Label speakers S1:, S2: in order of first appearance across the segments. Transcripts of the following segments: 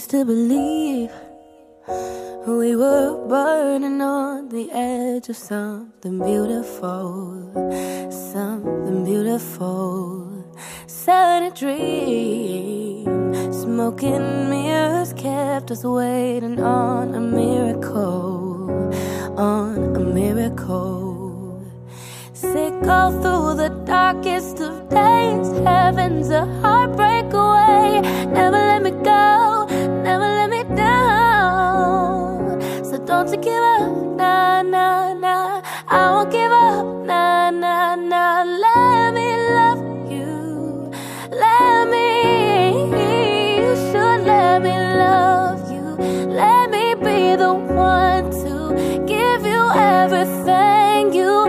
S1: used to believe we were burning on the edge of something beautiful, something beautiful. Set a dream, smoking mirrors kept us waiting on a miracle, on a miracle. Sick all through the darkest of days, heaven's a everything you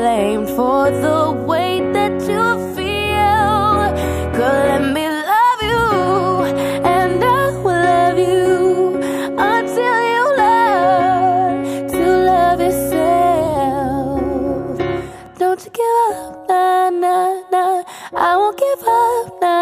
S1: blamed for the way that you feel. Girl, let me love you, and I will love you until you learn to love yourself. Don't you give up, nah, nah, nah. I won't give up, nah,